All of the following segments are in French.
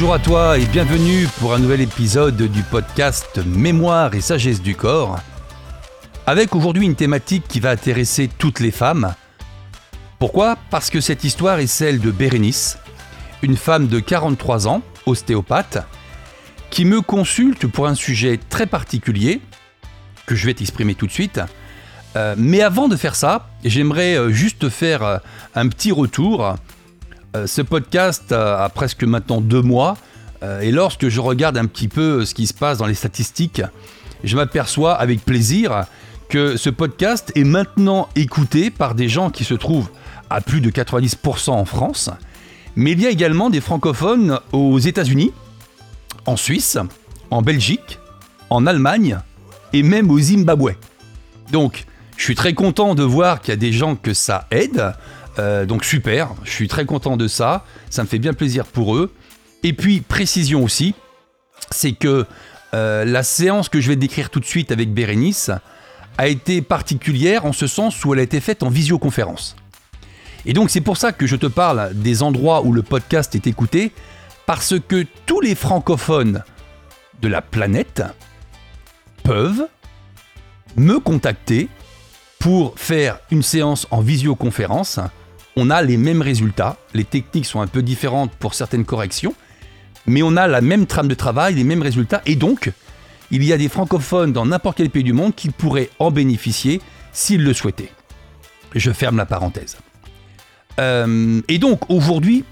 Bonjour à toi et bienvenue pour un nouvel épisode du podcast Mémoire et sagesse du corps. Avec aujourd'hui une thématique qui va intéresser toutes les femmes. Pourquoi? Parce que cette histoire est celle de Bérénice, une femme de 43 ans, ostéopathe, qui me consulte pour un sujet très particulier que je vais t'exprimer tout de suite. Euh, mais avant de faire ça, j'aimerais euh, juste faire euh, un petit retour. Ce podcast a presque maintenant deux mois, et lorsque je regarde un petit peu ce qui se passe dans les statistiques, je m'aperçois avec plaisir que ce podcast est maintenant écouté par des gens qui se trouvent à plus de 90% en France, mais il y a également des francophones aux États-Unis, en Suisse, en Belgique, en Allemagne et même au Zimbabwe. Donc, je suis très content de voir qu'il y a des gens que ça aide. Euh, donc super, je suis très content de ça. Ça me fait bien plaisir pour eux. Et puis, précision aussi, c'est que euh, la séance que je vais décrire tout de suite avec Bérénice a été particulière en ce sens où elle a été faite en visioconférence. Et donc c'est pour ça que je te parle des endroits où le podcast est écouté, parce que tous les francophones de la planète peuvent me contacter pour faire une séance en visioconférence. On a les mêmes résultats, les techniques sont un peu différentes pour certaines corrections, mais on a la même trame de travail, les mêmes résultats, et donc il y a des francophones dans n'importe quel pays du monde qui pourraient en bénéficier s'ils le souhaitaient. Je ferme la parenthèse. Euh, et donc aujourd'hui,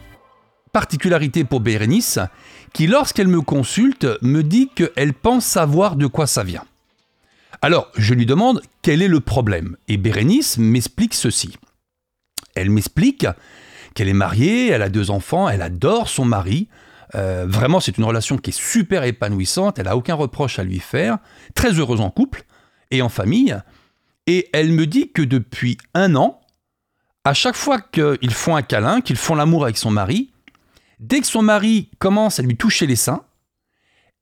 particularité pour Bérénice, qui lorsqu'elle me consulte me dit qu'elle pense savoir de quoi ça vient. Alors je lui demande quel est le problème, et Bérénice m'explique ceci. Elle m'explique qu'elle est mariée, elle a deux enfants, elle adore son mari, euh, vraiment, c'est une relation qui est super épanouissante. Elle a aucun reproche à lui faire. Très heureuse en couple et en famille. Et elle me dit que depuis un an, à chaque fois qu'ils font un câlin, qu'ils font l'amour avec son mari, dès que son mari commence à lui toucher les seins,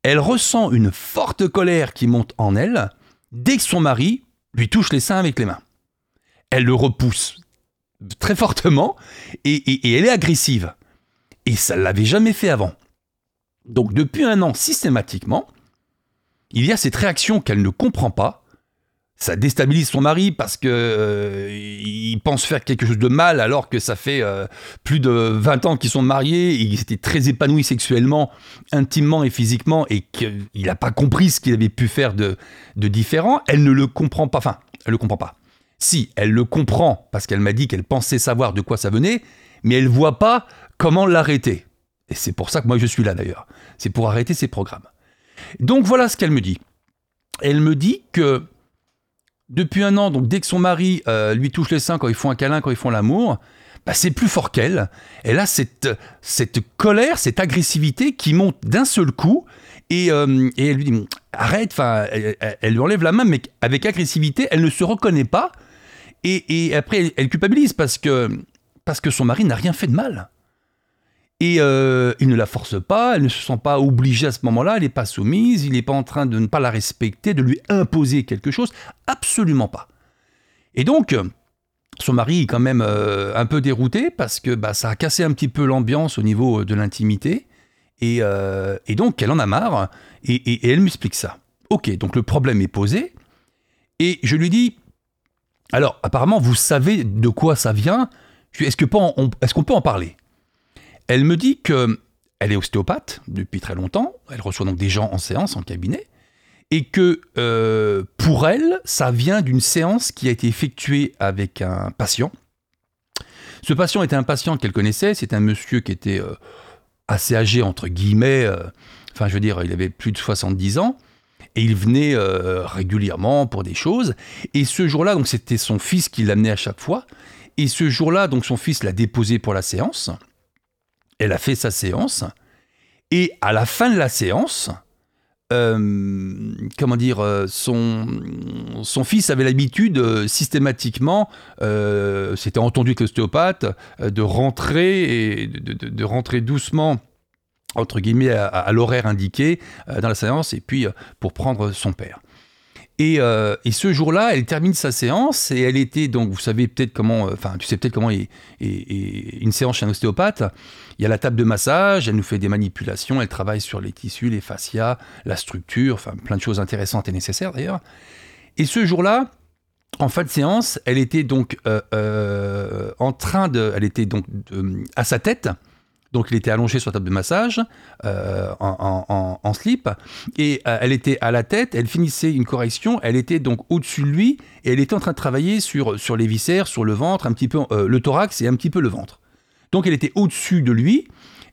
elle ressent une forte colère qui monte en elle dès que son mari lui touche les seins avec les mains. Elle le repousse très fortement et elle est agressive. Et ça ne l'avait jamais fait avant. Donc depuis un an, systématiquement, il y a cette réaction qu'elle ne comprend pas. Ça déstabilise son mari parce que euh, il pense faire quelque chose de mal alors que ça fait euh, plus de 20 ans qu'ils sont mariés, ils étaient très épanouis sexuellement, intimement et physiquement, et qu'il n'a pas compris ce qu'il avait pu faire de, de différent. Elle ne le comprend pas. Enfin, elle ne le comprend pas. Si, elle le comprend parce qu'elle m'a dit qu'elle pensait savoir de quoi ça venait, mais elle voit pas comment l'arrêter. Et c'est pour ça que moi je suis là d'ailleurs. C'est pour arrêter ces programmes. Donc voilà ce qu'elle me dit. Elle me dit que depuis un an, donc dès que son mari euh, lui touche les seins quand ils font un câlin, quand ils font l'amour, bah, c'est plus fort qu'elle. Elle a cette, cette colère, cette agressivité qui monte d'un seul coup. Et, euh, elle lui dit arrête, elle, lui enlève la main, mais avec agressivité, elle ne se reconnaît pas. Et, après, elle, culpabilise parce que, parce que son mari n'a rien fait de mal. Et euh, il ne la force pas, elle ne se sent pas obligée à ce moment-là, elle n'est pas soumise, il n'est pas en train de ne pas la respecter, de lui imposer quelque chose, absolument pas. Et donc, son mari est quand même euh, un peu dérouté parce que bah, ça a cassé un petit peu l'ambiance au niveau euh, de l'intimité. Et, donc, elle en a marre et, et elle m'explique ça. Ok, donc le problème est posé. Et je lui dis, alors apparemment, vous savez de quoi ça vient. Est-ce qu'on peut en parler? Elle me dit que elle est ostéopathe depuis très longtemps, elle reçoit donc des gens en séance, en cabinet, et que euh, pour elle, ça vient d'une séance qui a été effectuée avec un patient. Ce patient était un patient qu'elle connaissait, c'est un monsieur qui était euh, assez âgé, entre guillemets, euh, enfin je veux dire, il avait plus de 70 ans, et il venait régulièrement pour des choses, et ce jour-là, donc c'était son fils qui l'amenait à chaque fois, et ce jour-là, donc son fils l'a déposé pour la séance, elle a fait sa séance, et à la fin de la séance, euh, comment dire, euh, son, son fils avait l'habitude euh, systématiquement, c'était entendu avec l'ostéopathe, de rentrer et de, rentrer doucement entre guillemets à, l'horaire indiqué dans la séance et puis pour prendre son père. Et, euh, et ce jour-là, elle termine sa séance et elle était donc, vous savez peut-être comment, euh, enfin, tu sais peut-être comment est, une séance chez un ostéopathe. Il y a la table de massage, elle nous fait des manipulations, elle travaille sur les tissus, les fascias, la structure, enfin plein de choses intéressantes et nécessaires d'ailleurs. Et ce jour-là, en fin de séance, elle était donc euh, en train de, elle était donc à sa tête donc il était allongé sur la table de massage euh, en, slip et euh, elle était à la tête, elle finissait une correction, elle était donc au-dessus de lui et elle était en train de travailler sur, les viscères, sur le ventre, un petit peu euh, le thorax et un petit peu le ventre. Donc elle était au-dessus de lui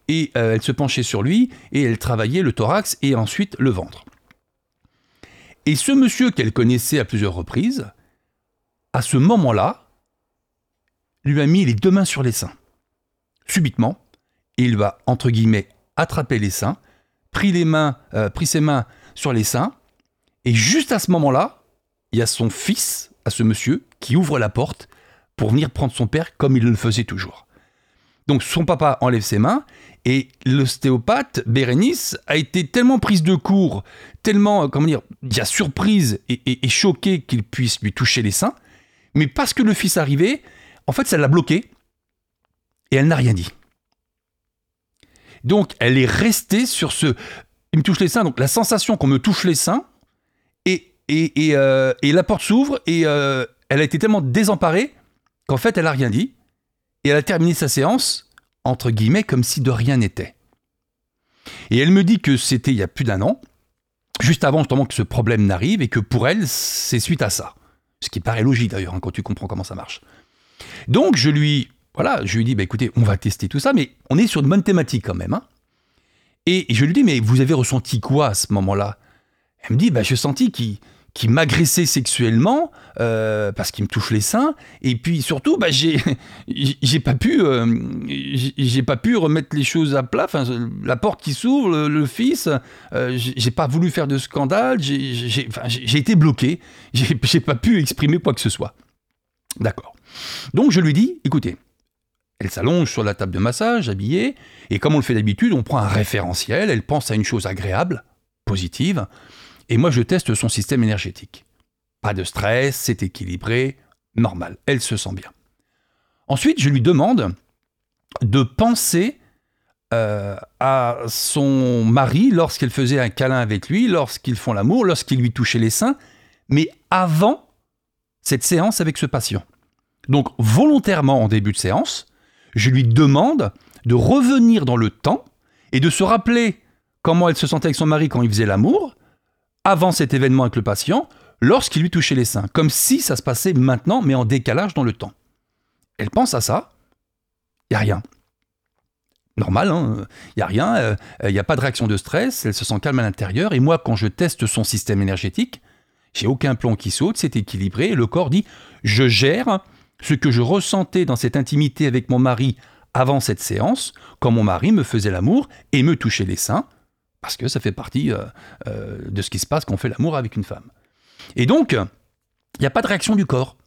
et elle se penchait sur lui et elle travaillait le thorax et ensuite le ventre. Et ce monsieur qu'elle connaissait à plusieurs reprises, à ce moment-là, lui a mis les deux mains sur les seins. Subitement, il va, entre guillemets, attraper les seins, pris, les mains, euh, pris ses mains sur les seins, et juste à ce moment-là, il y a son fils, à ce monsieur, qui ouvre la porte pour venir prendre son père comme il le faisait toujours. Donc son papa enlève ses mains et l'ostéopathe Bérénice a été tellement prise de court, tellement, euh, comment dire, surprise et, et choquée qu'il puisse lui toucher les seins, mais parce que le fils arrivait, en fait ça l'a bloqué et elle n'a rien dit. Donc, elle est restée sur ce. Il me touche les seins, donc la sensation qu'on me touche les seins, et, et, euh, la porte s'ouvre, et euh, elle a été tellement désemparée qu'en fait, elle n'a rien dit, et elle a terminé sa séance, entre guillemets, comme si de rien n'était. Et elle me dit que c'était il y a plus d'un an, juste avant justement que ce problème n'arrive, et que pour elle, c'est suite à ça. Ce qui paraît logique d'ailleurs, hein, quand tu comprends comment ça marche. Donc je lui voilà, je lui dis, bah, écoutez, on va tester tout ça, mais on est sur une bonne thématique quand même. Hein. Et, je lui dis, mais vous avez ressenti quoi à ce moment-là? Elle me dit, bah, j'ai senti qu'il m'agressait sexuellement euh, parce qu'il me touche les seins et puis surtout bah, j'ai j'ai pas pu euh, j'ai pas pu remettre les choses à plat enfin la porte qui s'ouvre le, fils euh, j'ai pas voulu faire de scandale j'ai été bloqué j'ai pas pu exprimer quoi que ce soit d'accord donc je lui dis écoutez elle s'allonge sur la table de massage, habillée, et comme on le fait d'habitude, on prend un référentiel, elle pense à une chose agréable, positive, et moi je teste son système énergétique. Pas de stress, c'est équilibré, normal, elle se sent bien. Ensuite, je lui demande de penser euh, à son mari lorsqu'elle faisait un câlin avec lui, lorsqu'ils font l'amour, lorsqu'il lui touchait les seins, mais avant cette séance avec ce patient. Donc volontairement en début de séance, je lui demande de revenir dans le temps et de se rappeler comment elle se sentait avec son mari quand il faisait l'amour, avant cet événement avec le patient, lorsqu'il lui touchait les seins, comme si ça se passait maintenant, mais en décalage dans le temps. Elle pense à ça, il n'y a rien. Normal, il hein n'y a rien, il euh, n'y a pas de réaction de stress, elle se sent calme à l'intérieur, et moi, quand je teste son système énergétique, j'ai aucun plomb qui saute, c'est équilibré, et le corps dit, je gère ce que je ressentais dans cette intimité avec mon mari avant cette séance, quand mon mari me faisait l'amour et me touchait les seins, parce que ça fait partie euh, euh, de ce qui se passe quand on fait l'amour avec une femme. Et donc, il n'y a pas de réaction du corps.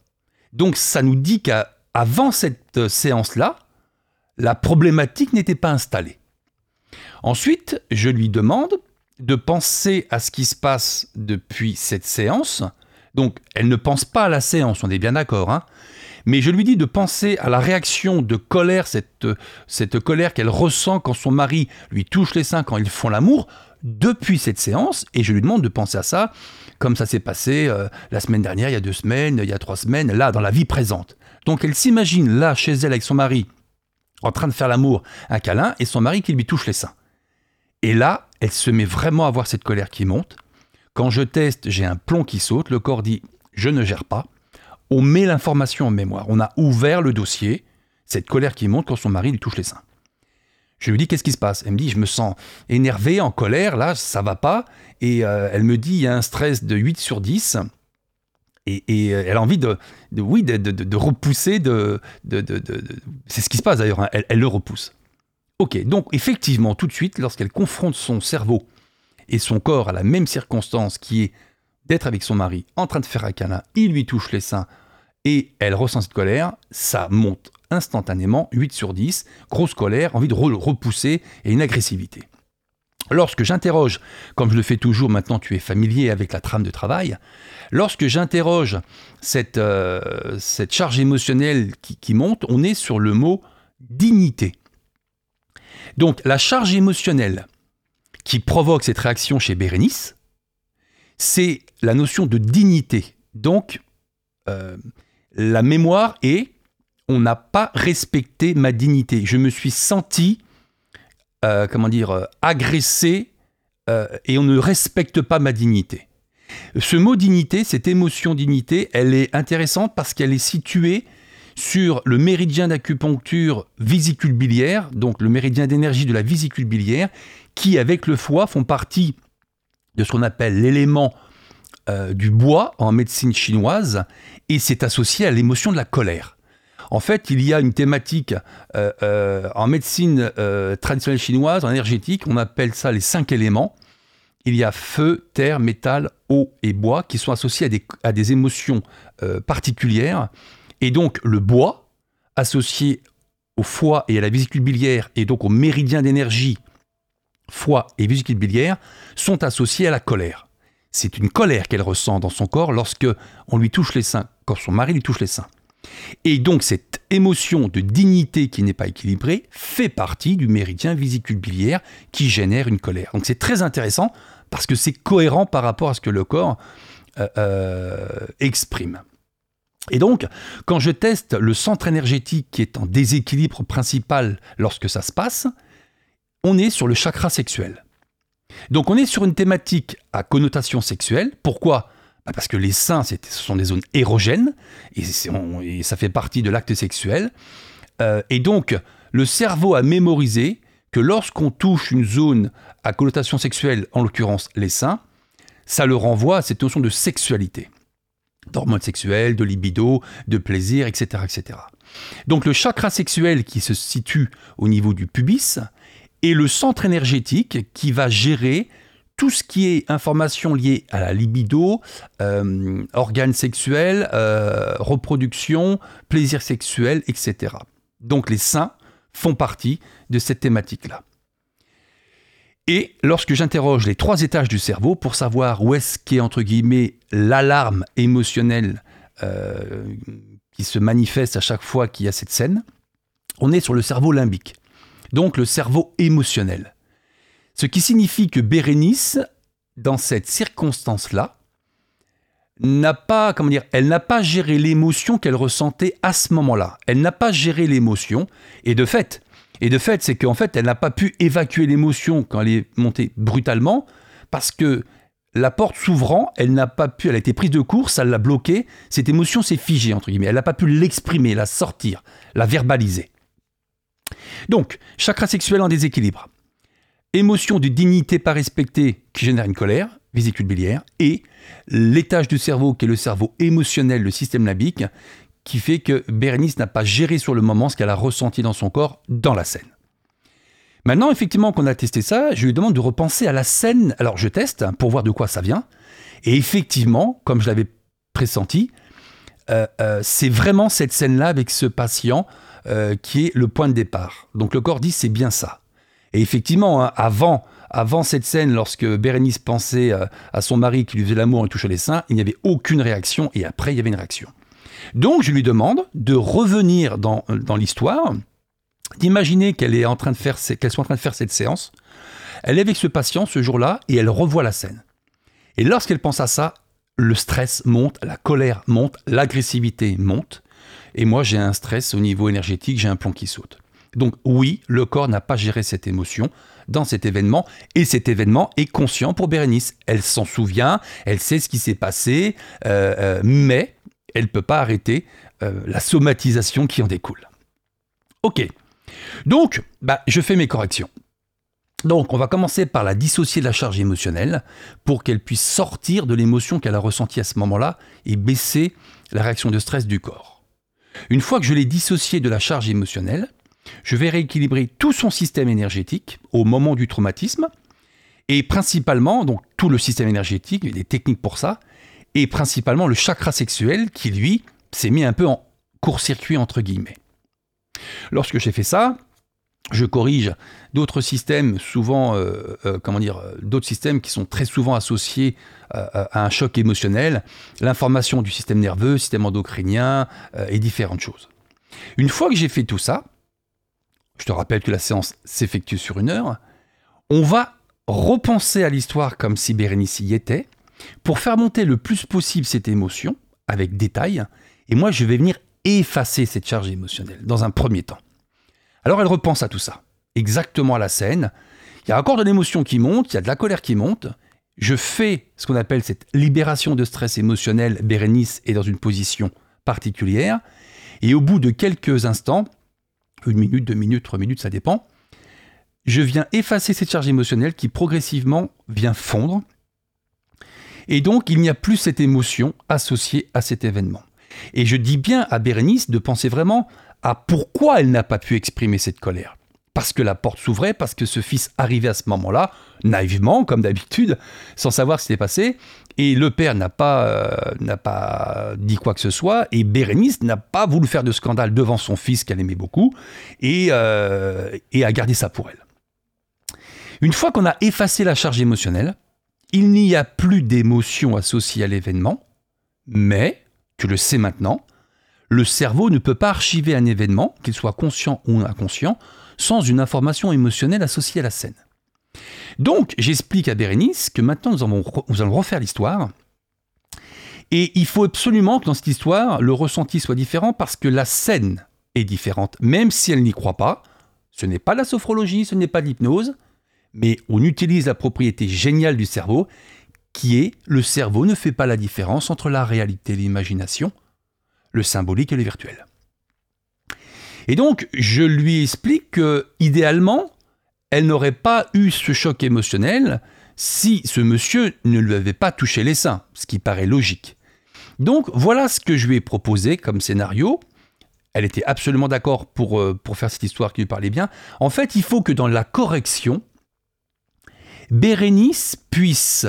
Donc ça nous dit qu'avant cette séance-là, la problématique n'était pas installée. Ensuite, je lui demande de penser à ce qui se passe depuis cette séance. Donc, elle ne pense pas à la séance, on est bien d'accord. Hein mais je lui dis de penser à la réaction de colère, cette, cette colère qu'elle ressent quand son mari lui touche les seins quand ils font l'amour, depuis cette séance, et je lui demande de penser à ça comme ça s'est passé euh, la semaine dernière, il y a deux semaines, il y a trois semaines, là, dans la vie présente. Donc elle s'imagine là, chez elle, avec son mari, en train de faire l'amour, un câlin, et son mari qui lui touche les seins. Et là, elle se met vraiment à voir cette colère qui monte. Quand je teste, j'ai un plomb qui saute, le corps dit je ne gère pas on met l'information en mémoire. On a ouvert le dossier, cette colère qui monte quand son mari lui touche les seins. Je lui dis qu'est-ce qui se passe? Elle me dit je me sens énervé, en colère, là ça va pas. Et euh, elle me dit il y a un stress de 8 sur 10. Et, euh, elle a envie de, oui, de, repousser, de, c'est ce qui se passe d'ailleurs, hein. elle le repousse. Ok, donc effectivement, tout de suite, lorsqu'elle confronte son cerveau et son corps à la même circonstance qui est d'être avec son mari en train de faire un câlin, il lui touche les seins et elle ressent cette colère, ça monte instantanément, 8 sur 10, grosse colère, envie de repousser et une agressivité. Lorsque j'interroge, comme je le fais toujours maintenant, tu es familier avec la trame de travail, lorsque j'interroge cette, euh, charge émotionnelle qui, monte, on est sur le mot dignité. Donc la charge émotionnelle qui provoque cette réaction chez Bérénice, c'est la notion de dignité. Donc euh, la mémoire est on n'a pas respecté ma dignité. Je me suis senti, euh, comment dire, euh, agressé et on ne respecte pas ma dignité. Ce mot dignité, cette émotion dignité, elle est intéressante parce qu'elle est située sur le méridien d'acupuncture vésicule biliaire, donc le méridien d'énergie de la vésicule biliaire, qui avec le foie font partie de ce qu'on appelle l'élément euh, du bois en médecine chinoise, et c'est associé à l'émotion de la colère. En fait, il y a une thématique euh, euh, en médecine traditionnelle chinoise, en énergétique, on appelle ça les cinq éléments. Il y a feu, terre, métal, eau et bois qui sont associés à des, à des émotions particulières et donc le bois, associé au foie et à la vésicule biliaire, et donc au méridien d'énergie, foie et vésicule biliaire, sont associés à la colère. C'est une colère qu'elle ressent dans son corps lorsque on lui touche les seins, quand son mari lui touche les seins. Et donc cette émotion de dignité qui n'est pas équilibrée fait partie du méridien vésicule biliaire qui génère une colère. Donc c'est très intéressant parce que c'est cohérent par rapport à ce que le corps euh, euh, exprime. Et donc, quand je teste le centre énergétique qui est en déséquilibre principal lorsque ça se passe, on est sur le chakra sexuel. Donc on est sur une thématique à connotation sexuelle. Pourquoi? Bah, Parce que les seins, ce sont des zones érogènes, et, ça fait partie de l'acte sexuel. Euh, et donc, le cerveau a mémorisé que lorsqu'on touche une zone à connotation sexuelle, en l'occurrence les seins, ça le renvoie à cette notion de sexualité d'hormones sexuelles, de libido, de plaisir, etc., etc. Donc le chakra sexuel qui se situe au niveau du pubis est le centre énergétique qui va gérer tout ce qui est information liée à la libido, euh, organes sexuels, euh, reproduction, plaisir sexuel, etc. Donc les seins font partie de cette thématique-là. Et lorsque j'interroge les trois étages du cerveau pour savoir où est-ce qu'est l'alarme émotionnelle euh, qui se manifeste à chaque fois qu'il y a cette scène, on est sur le cerveau limbique, donc le cerveau émotionnel. Ce qui signifie que Bérénice, dans cette circonstance-là, n'a pas, comment dire, elle n'a pas géré l'émotion qu'elle ressentait à ce moment-là. Elle n'a pas géré l'émotion, et de fait, et de fait, c'est qu'en fait, elle n'a pas pu évacuer l'émotion quand elle est montée brutalement, parce que la porte s'ouvrant, elle n'a pas pu, elle a été prise de court, ça l'a bloquée, cette émotion s'est figée, entre guillemets, elle n'a pas pu l'exprimer, la sortir, la verbaliser. Donc, chakra sexuel en déséquilibre, émotion de dignité pas respectée qui génère une colère, vésicule biliaire, et l'étage du cerveau qui est le cerveau émotionnel, le système limbique, qui fait que Bérénice n'a pas géré sur le moment ce qu'elle a ressenti dans son corps dans la scène. Maintenant, effectivement, qu'on a testé ça, je lui demande de repenser à la scène. Alors, je teste pour voir de quoi ça vient. Et effectivement, comme je l'avais pressenti, euh, euh, c'est vraiment cette scène-là avec ce patient euh, qui est le point de départ. Donc, le corps dit c'est bien ça. Et effectivement, hein, avant, avant cette scène, lorsque Bérénice pensait à son mari qui lui faisait l'amour et touchait les seins, il n'y avait aucune réaction. Et après, il y avait une réaction. Donc je lui demande de revenir dans, l'histoire, d'imaginer qu'elle est en train de faire, qu'elle soit en train de faire cette séance. Elle est avec ce patient ce jour-là et elle revoit la scène. Et lorsqu'elle pense à ça, le stress monte, la colère monte, l'agressivité monte. Et moi, j'ai un stress au niveau énergétique, j'ai un plomb qui saute. Donc oui, le corps n'a pas géré cette émotion dans cet événement, et cet événement est conscient pour Bérénice. Elle s'en souvient, elle sait ce qui s'est passé, euh, euh, mais elle ne peut pas arrêter euh, la somatisation qui en découle. Ok, donc bah, je fais mes corrections. Donc on va commencer par la dissocier de la charge émotionnelle pour qu'elle puisse sortir de l'émotion qu'elle a ressentie à ce moment-là et baisser la réaction de stress du corps. Une fois que je l'ai dissociée de la charge émotionnelle, je vais rééquilibrer tout son système énergétique au moment du traumatisme et principalement donc tout le système énergétique, il y a des techniques pour ça, et principalement le chakra sexuel qui, lui, s'est mis un peu en court-circuit entre guillemets. Lorsque j'ai fait ça, je corrige d'autres systèmes, souvent, euh, euh, comment dire, d'autres systèmes qui sont très souvent associés à un choc émotionnel, l'information du système nerveux, système endocrinien et différentes choses. Une fois que j'ai fait tout ça, je te rappelle que la séance s'effectue sur une heure, on va repenser à l'histoire comme si Bérénice y était, pour faire monter le plus possible cette émotion, avec détail, et moi je vais venir effacer cette charge émotionnelle dans un premier temps. Alors elle repense à tout ça, exactement à la scène. Il y a encore de l'émotion qui monte, il y a de la colère qui monte. Je fais ce qu'on appelle cette libération de stress émotionnel. Bérénice est dans une position particulière. Et au bout de quelques instants, une minute, deux minutes, trois minutes, ça dépend, je viens effacer cette charge émotionnelle qui progressivement vient fondre. Et donc, il n'y a plus cette émotion associée à cet événement. Et je dis bien à Bérénice de penser vraiment à pourquoi elle n'a pas pu exprimer cette colère. Parce que la porte s'ouvrait, parce que ce fils arrivait à ce moment-là, naïvement, comme d'habitude, sans savoir ce qui s'était passé, et le père n'a pas, euh, dit quoi que ce soit, et Bérénice n'a pas voulu faire de scandale devant son fils qu'elle aimait beaucoup, et, euh, et a gardé ça pour elle. Une fois qu'on a effacé la charge émotionnelle, il n'y a plus d'émotion associée à l'événement, mais tu le sais maintenant, le cerveau ne peut pas archiver un événement, qu'il soit conscient ou inconscient, sans une information émotionnelle associée à la scène. Donc, j'explique à Bérénice que maintenant nous, allons refaire l'histoire. Et il faut absolument que dans cette histoire, le ressenti soit différent parce que la scène est différente, même si elle n'y croit pas. Ce n'est pas la sophrologie, ce n'est pas l'hypnose, mais on utilise la propriété géniale du cerveau qui est le cerveau ne fait pas la différence entre la réalité et l'imagination, le symbolique et le virtuel. Et donc, je lui explique que, idéalement, elle n'aurait pas eu ce choc émotionnel si ce monsieur ne lui avait pas touché les seins, ce qui paraît logique. Donc, voilà ce que je lui ai proposé comme scénario. Elle était absolument d'accord pour, euh, pour faire cette histoire qui lui parlait bien. En fait, il faut que dans la correction, Bérénice puisse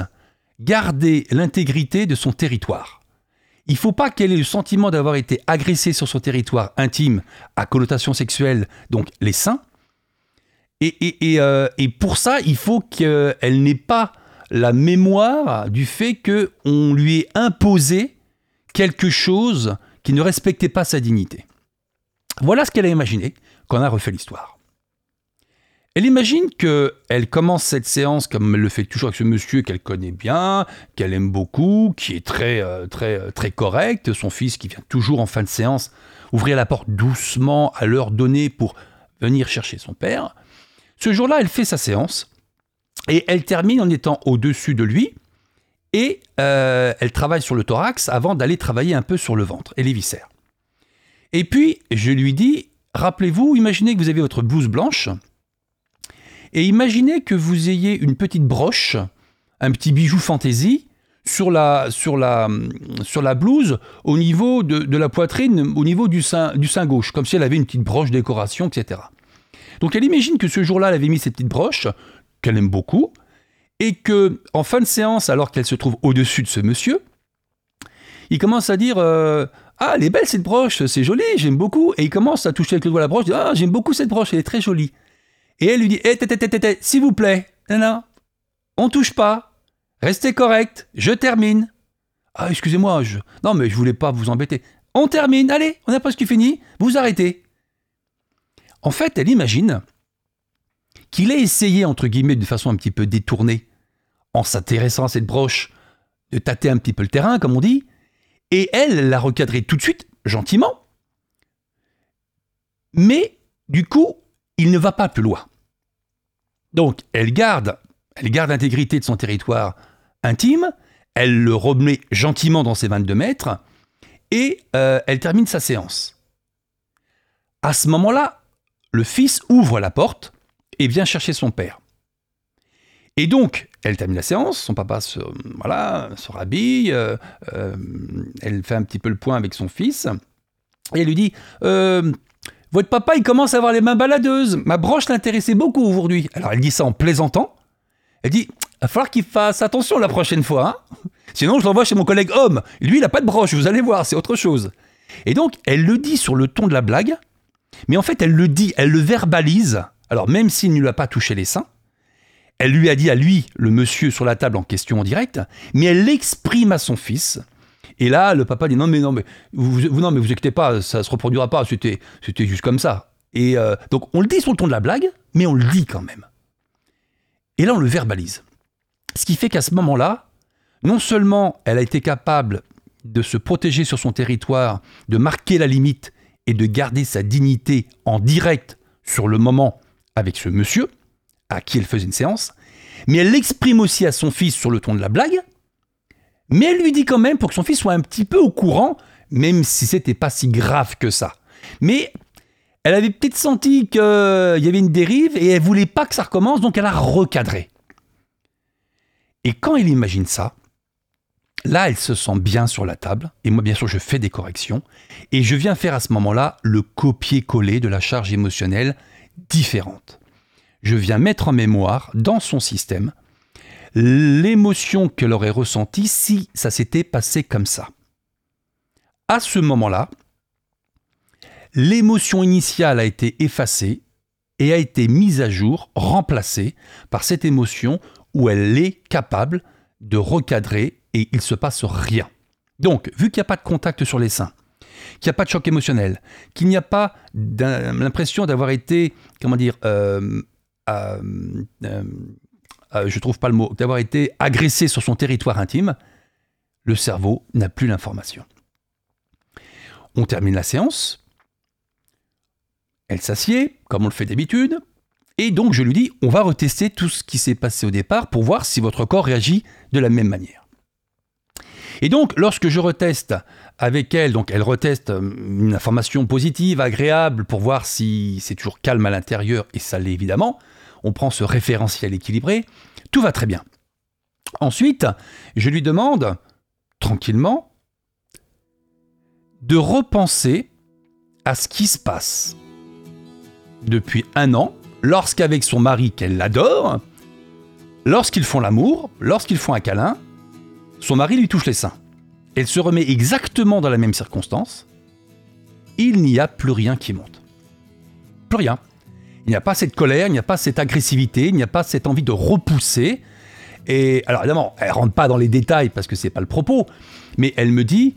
garder l'intégrité de son territoire. Il ne faut pas qu'elle ait le sentiment d'avoir été agressée sur son territoire intime à connotation sexuelle, donc les seins. Et, euh, pour ça, il faut qu'elle n'ait pas la mémoire du fait qu'on lui ait imposé quelque chose qui ne respectait pas sa dignité. Voilà ce qu'elle a imaginé quand on a refait l'histoire. Elle imagine qu'elle commence cette séance comme elle le fait toujours avec ce monsieur qu'elle connaît bien, qu'elle aime beaucoup, qui est très, euh, très, euh, très correct, son fils qui vient toujours en fin de séance ouvrir la porte doucement à l'heure donnée pour venir chercher son père. Ce jour-là, elle fait sa séance et elle termine en étant au-dessus de lui et euh, elle travaille sur le thorax avant d'aller travailler un peu sur le ventre et les viscères. Et puis, je lui dis, rappelez-vous, imaginez que vous avez votre blouse blanche, et imaginez que vous ayez une petite broche, un petit bijou fantaisie, sur la, sur la, sur la blouse au niveau de, la poitrine, au niveau du sein, gauche, comme si elle avait une petite broche décoration, etc. Donc elle imagine que ce jour-là, elle avait mis cette petite broche, qu'elle aime beaucoup, et que en fin de séance, alors qu'elle se trouve au-dessus de ce monsieur, il commence à dire euh, Ah, elle est belle cette broche, c'est joli, j'aime beaucoup. Et il commence à toucher avec le doigt la broche, Ah, j'aime beaucoup cette broche, elle est très jolie. Et elle lui dit Eh, s'il vous plaît, non, non, on touche pas, restez correct, je termine. Ah, excusez-moi, je... non, mais je voulais pas vous embêter. On termine, allez, on a presque fini, vous arrêtez. En fait, elle imagine qu'il ait essayé, entre guillemets, de façon un petit peu détournée, en s'intéressant à cette broche, de tâter un petit peu le terrain, comme on dit, et elle l'a recadré tout de suite, gentiment. Mais, du coup, il ne va pas plus loin. Donc, elle garde, elle garde l'intégrité de son territoire intime, elle le remet gentiment dans ses 22 mètres, et euh, elle termine sa séance. À ce moment-là, le fils ouvre la porte et vient chercher son père. Et donc, elle termine la séance, son papa se, voilà, se rhabille, euh, euh, elle fait un petit peu le point avec son fils, et elle lui dit votre papa, il commence à avoir les mains baladeuses. Ma broche l'intéressait beaucoup aujourd'hui. Alors elle dit ça en plaisantant. Elle dit, il va falloir qu'il fasse attention la prochaine fois. Hein. Sinon, je l'envoie chez mon collègue homme. Lui, il n'a pas de broche, vous allez voir, c'est autre chose. Et donc, elle le dit sur le ton de la blague, mais en fait, elle le dit, elle le verbalise Alors même s'il ne lui a pas touché les seins, elle lui a dit à lui, le monsieur sur la table en question en direct, mais elle l'exprime à son fils. Et là, le papa dit non mais non mais vous, non mais vous inquiétez pas, ça se reproduira pas, c'était c'était juste comme ça. Et euh, donc on le dit sur le ton de la blague, mais on le dit quand même. Et là on le verbalise. Ce qui fait qu'à ce moment-là, non seulement elle a été capable de se protéger sur son territoire, de marquer la limite et de garder sa dignité en direct sur le moment avec ce monsieur, à qui elle faisait une séance, mais elle l'exprime aussi à son fils sur le ton de la blague, mais elle lui dit quand même pour que son fils soit un petit peu au courant, même si c'était pas si grave que ça. Mais elle avait peut-être senti qu'il y avait une dérive et elle voulait pas que ça recommence, donc elle a recadré. Et quand elle imagine ça, là, elle se sent bien sur la table, et moi, bien sûr, je fais des corrections, et je viens faire à ce moment-là le copier-coller de la charge émotionnelle différente je viens mettre en mémoire dans son système l'émotion qu'elle aurait ressentie si ça s'était passé comme ça. À ce moment-là, l'émotion initiale a été effacée et a été mise à jour, remplacée par cette émotion où elle est capable de recadrer et il ne se passe rien. Donc, vu qu'il n'y a pas de contact sur les seins, qu'il n'y a pas de choc émotionnel, qu'il n'y a pas l'impression d'avoir été, comment dire, euh, euh, euh, je trouve pas le mot, d'avoir été agressé sur son territoire intime, le cerveau n'a plus l'information. On termine la séance. Elle s'assied, comme on le fait d'habitude. Et donc je lui dis, on va retester tout ce qui s'est passé au départ pour voir si votre corps réagit de la même manière. Et donc, lorsque je reteste avec elle, donc elle reteste euh, une information positive, agréable, pour voir si c'est toujours calme à l'intérieur, et ça l'est évidemment, on prend ce référentiel équilibré, tout va très bien. Ensuite, je lui demande, tranquillement, de repenser à ce qui se passe depuis un an, lorsqu'avec son mari qu'elle l'adore, lorsqu'ils font l'amour, lorsqu'ils font un câlin, son mari lui touche les seins. Elle se remet exactement dans la même circonstance. Il n'y a plus rien qui monte. Plus rien. Il n'y a pas cette colère, il n'y a pas cette agressivité, il n'y a pas cette envie de repousser. Et alors évidemment, elle rentre pas dans les détails parce que c'est pas le propos, mais elle me dit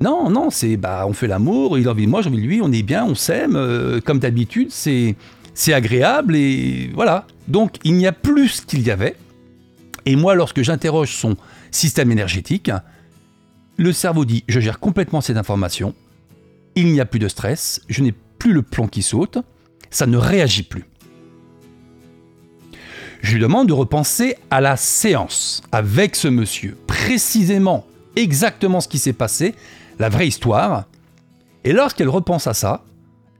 non, non, c'est bah on fait l'amour, il a envie de moi, j'ai envie de lui, on est bien, on s'aime, euh, comme d'habitude, c'est c'est agréable et voilà. Donc il n'y a plus ce qu'il y avait. Et moi, lorsque j'interroge son système énergétique, le cerveau dit je gère complètement cette information, il n'y a plus de stress, je n'ai plus le plomb qui saute ça ne réagit plus. Je lui demande de repenser à la séance avec ce monsieur, précisément, exactement ce qui s'est passé, la vraie histoire. Et lorsqu'elle repense à ça,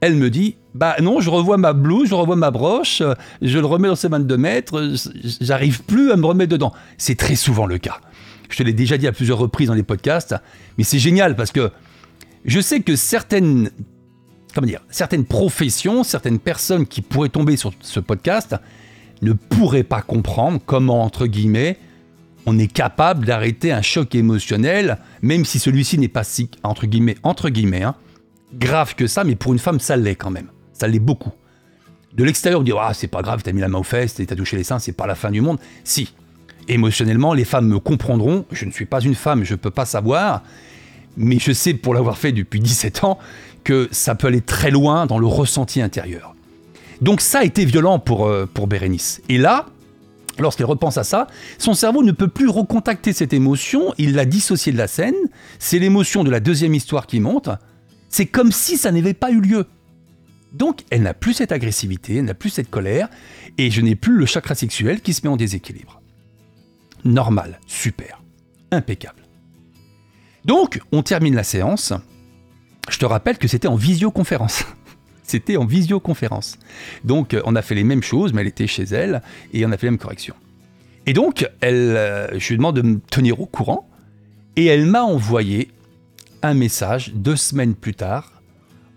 elle me dit Bah non, je revois ma blouse, je revois ma broche, je le remets dans ses 22 mètres, j'arrive plus à me remettre dedans. C'est très souvent le cas. Je te l'ai déjà dit à plusieurs reprises dans les podcasts, mais c'est génial parce que je sais que certaines comment dire, certaines professions, certaines personnes qui pourraient tomber sur ce podcast ne pourraient pas comprendre comment, entre guillemets, on est capable d'arrêter un choc émotionnel, même si celui-ci n'est pas si, entre guillemets, entre guillemets, hein, grave que ça, mais pour une femme, ça l'est quand même. Ça l'est beaucoup. De l'extérieur, on dit, ah, c'est pas grave, t'as mis la main aux fesses, t'as touché les seins, c'est pas la fin du monde. Si. Émotionnellement, les femmes me comprendront. Je ne suis pas une femme, je peux pas savoir. Mais je sais, pour l'avoir fait depuis 17 ans, que ça peut aller très loin dans le ressenti intérieur. Donc ça a été violent pour, euh, pour Bérénice. Et là, lorsqu'elle repense à ça, son cerveau ne peut plus recontacter cette émotion, il l'a dissociée de la scène, c'est l'émotion de la deuxième histoire qui monte, c'est comme si ça n'avait pas eu lieu. Donc elle n'a plus cette agressivité, elle n'a plus cette colère, et je n'ai plus le chakra sexuel qui se met en déséquilibre. Normal, super, impeccable. Donc on termine la séance, je te rappelle que c'était en visioconférence. c'était en visioconférence. Donc on a fait les mêmes choses, mais elle était chez elle et on a fait les mêmes corrections. Et donc, elle, euh, je lui demande de me tenir au courant et elle m'a envoyé un message deux semaines plus tard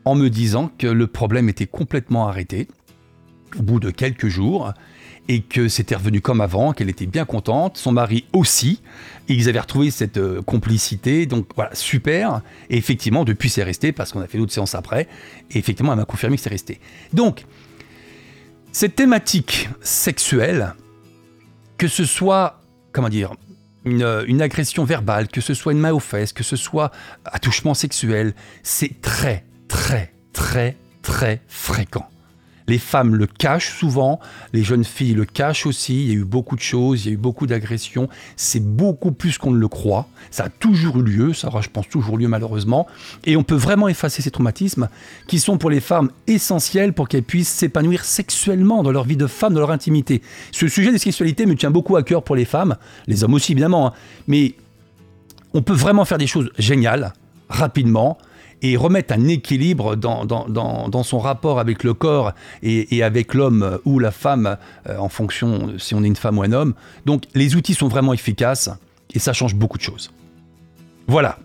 en me disant que le problème était complètement arrêté au bout de quelques jours et que c'était revenu comme avant, qu'elle était bien contente, son mari aussi, ils avaient retrouvé cette euh, complicité, donc voilà, super, et effectivement, depuis c'est resté, parce qu'on a fait d'autres séances après, et effectivement, elle m'a confirmé que c'est resté. Donc, Cette thématique sexuelle, que ce soit, comment dire, une, une, agression verbale, que ce soit une main aux fesses, que ce soit un attouchement sexuel, c'est très, très, très, très fréquent. Les femmes le cachent souvent, les jeunes filles le cachent aussi. Il y a eu beaucoup de choses, il y a eu beaucoup d'agressions. C'est beaucoup plus qu'on ne le croit. Ça a toujours eu lieu, ça aura, je pense, toujours lieu malheureusement. Et on peut vraiment effacer ces traumatismes qui sont pour les femmes essentiels pour qu'elles puissent s'épanouir sexuellement dans leur vie de femme, dans leur intimité. Ce sujet des sexualités me tient beaucoup à cœur pour les femmes, les hommes aussi évidemment, hein. mais on peut vraiment faire des choses géniales, rapidement et remettre un équilibre dans, son rapport avec le corps et, avec l'homme ou la femme euh, en fonction si on est une femme ou un homme. Donc les outils sont vraiment efficaces et ça change beaucoup de choses. Voilà.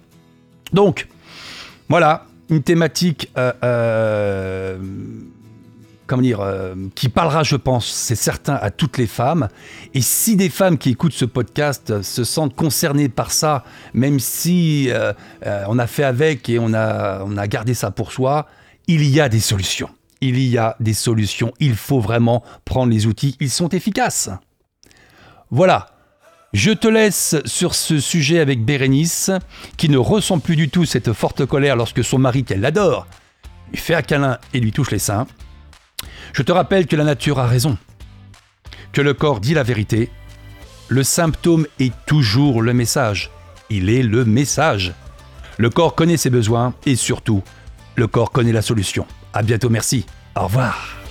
Donc, voilà, une thématique euh, euh, comment dire, euh, qui parlera, je pense, c'est certain, à toutes les femmes. Et si des femmes qui écoutent ce podcast se sentent concernées par ça, même si euh, euh, on a fait avec et on a, on a gardé ça pour soi, il y a des solutions. Il y a des solutions. Il faut vraiment prendre les outils. Ils sont efficaces. Voilà. Je te laisse sur ce sujet avec Bérénice, qui ne ressent plus du tout cette forte colère lorsque son mari, qu'elle adore, lui fait un câlin et lui touche les seins. Je te rappelle que la nature a raison, que le corps dit la vérité, le symptôme est toujours le message, il est le message. Le corps connaît ses besoins et surtout, le corps connaît la solution. À bientôt, merci. Au revoir.